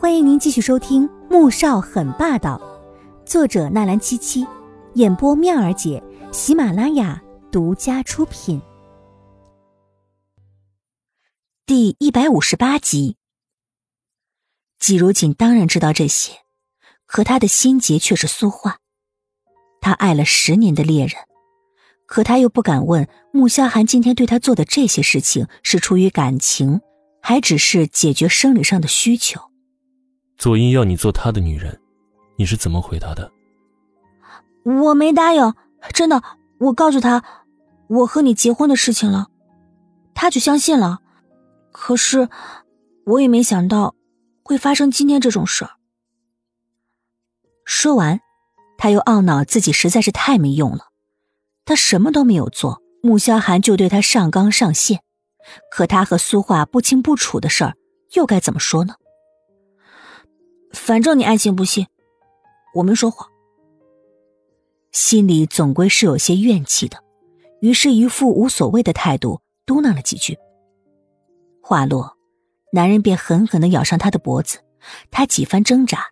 欢迎您继续收听《穆少很霸道》，作者纳兰七七，演播妙儿姐，喜马拉雅独家出品。第一百五十八集，季如锦当然知道这些，可他的心结却是苏画。他爱了十年的恋人，可他又不敢问穆萧寒今天对他做的这些事情是出于感情，还只是解决生理上的需求。左英要你做他的女人，你是怎么回答的？我没答应，真的。我告诉他我和你结婚的事情了，他就相信了。可是我也没想到会发生今天这种事儿。说完，他又懊恼自己实在是太没用了。他什么都没有做，穆萧寒就对他上纲上线。可他和苏画不清不楚的事儿，又该怎么说呢？反正你爱信不信，我没说谎。心里总归是有些怨气的，于是，一副无所谓的态度，嘟囔了几句。话落，男人便狠狠的咬上她的脖子，他几番挣扎，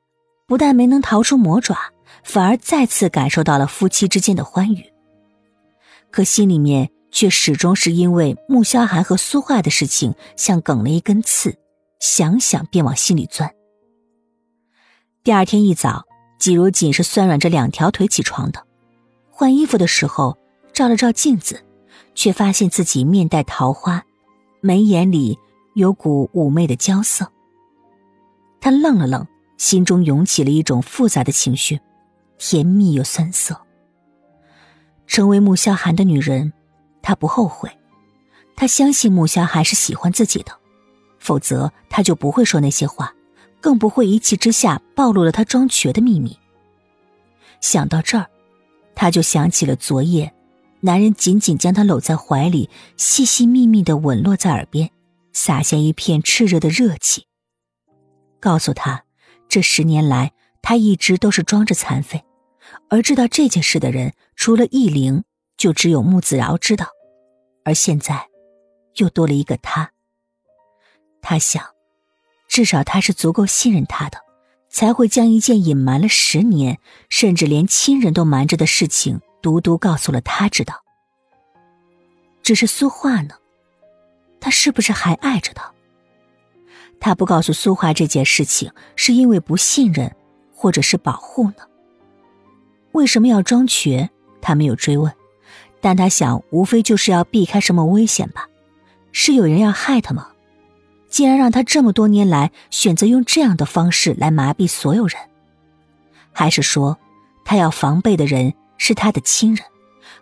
不但没能逃出魔爪，反而再次感受到了夫妻之间的欢愉。可心里面却始终是因为穆萧寒和苏画的事情，像梗了一根刺，想想便往心里钻。第二天一早，季如锦是酸软着两条腿起床的。换衣服的时候，照了照镜子，却发现自己面带桃花，眉眼里有股妩媚的娇色。他愣了愣，心中涌起了一种复杂的情绪，甜蜜又酸涩。成为穆萧寒的女人，她不后悔。她相信穆萧寒是喜欢自己的，否则她就不会说那些话。更不会一气之下暴露了他装瘸的秘密。想到这儿，他就想起了昨夜，男人紧紧将她搂在怀里，细细密密的吻落在耳边，洒下一片炽热的热气。告诉他，这十年来他一直都是装着残废，而知道这件事的人，除了易灵，就只有穆子饶知道。而现在，又多了一个他。他想。至少他是足够信任他的，才会将一件隐瞒了十年，甚至连亲人都瞒着的事情，独独告诉了他知道。只是苏画呢？他是不是还爱着他？他不告诉苏画这件事情，是因为不信任，或者是保护呢？为什么要装瘸？他没有追问，但他想，无非就是要避开什么危险吧？是有人要害他吗？竟然让他这么多年来选择用这样的方式来麻痹所有人，还是说，他要防备的人是他的亲人？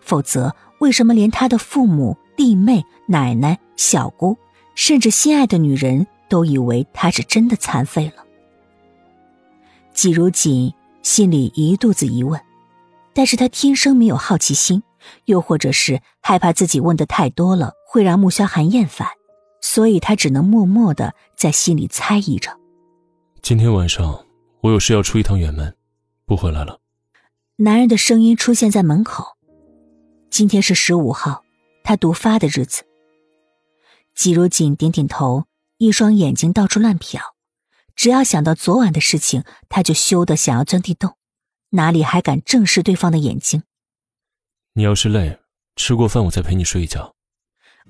否则，为什么连他的父母、弟妹、奶奶、小姑，甚至心爱的女人都以为他是真的残废了？季如锦心里一肚子疑问，但是他天生没有好奇心，又或者是害怕自己问的太多了会让穆萧寒厌烦。所以他只能默默的在心里猜疑着。今天晚上我有事要出一趟远门，不回来了。男人的声音出现在门口。今天是十五号，他毒发的日子。季如锦点点头，一双眼睛到处乱瞟。只要想到昨晚的事情，他就羞得想要钻地洞，哪里还敢正视对方的眼睛？你要是累，吃过饭我再陪你睡一觉。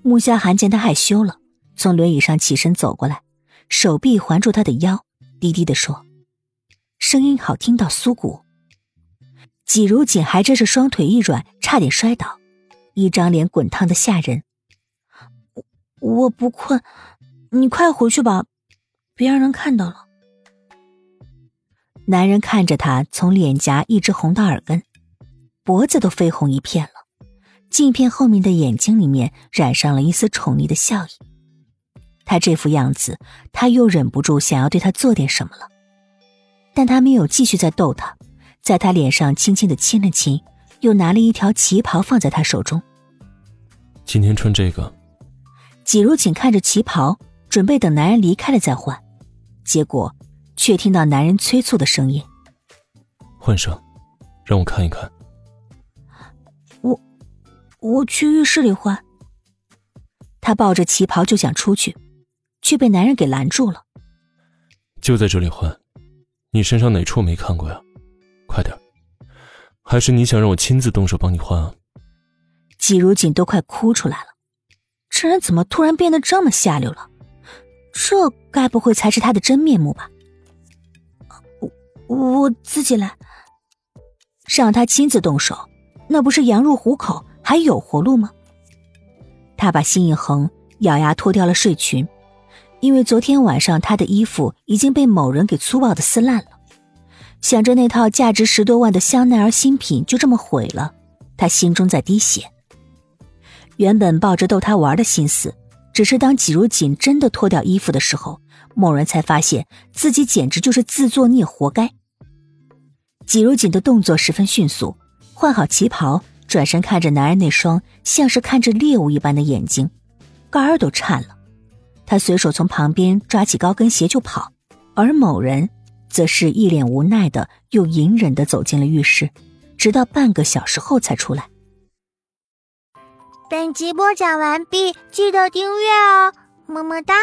穆夏寒见他害羞了。从轮椅上起身走过来，手臂环住他的腰，低低的说：“声音好听到酥骨。”季如锦还真是双腿一软，差点摔倒，一张脸滚烫的吓人。我我不困，你快回去吧，别让人看到了。男人看着他，从脸颊一直红到耳根，脖子都绯红一片了，镜片后面的眼睛里面染上了一丝宠溺的笑意。他这副样子，他又忍不住想要对他做点什么了，但他没有继续再逗他，在他脸上轻轻的亲了亲，又拿了一条旗袍放在他手中。今天穿这个。季如锦看着旗袍，准备等男人离开了再换，结果却听到男人催促的声音：“换上，让我看一看。”我，我去浴室里换。他抱着旗袍就想出去。却被男人给拦住了。就在这里换。你身上哪处没看过呀？快点！还是你想让我亲自动手帮你换啊？季如锦都快哭出来了，这人怎么突然变得这么下流了？这该不会才是他的真面目吧？我我自己来，让他亲自动手，那不是羊入虎口，还有活路吗？他把心一横，咬牙脱掉了睡裙。因为昨天晚上他的衣服已经被某人给粗暴的撕烂了，想着那套价值十多万的香奈儿新品就这么毁了，他心中在滴血。原本抱着逗他玩的心思，只是当季如锦真的脱掉衣服的时候，某人才发现自己简直就是自作孽，活该。季如锦的动作十分迅速，换好旗袍，转身看着男人那双像是看着猎物一般的眼睛，肝儿都颤了。他随手从旁边抓起高跟鞋就跑，而某人则是一脸无奈的又隐忍的走进了浴室，直到半个小时后才出来。本集播讲完毕，记得订阅哦，么么哒。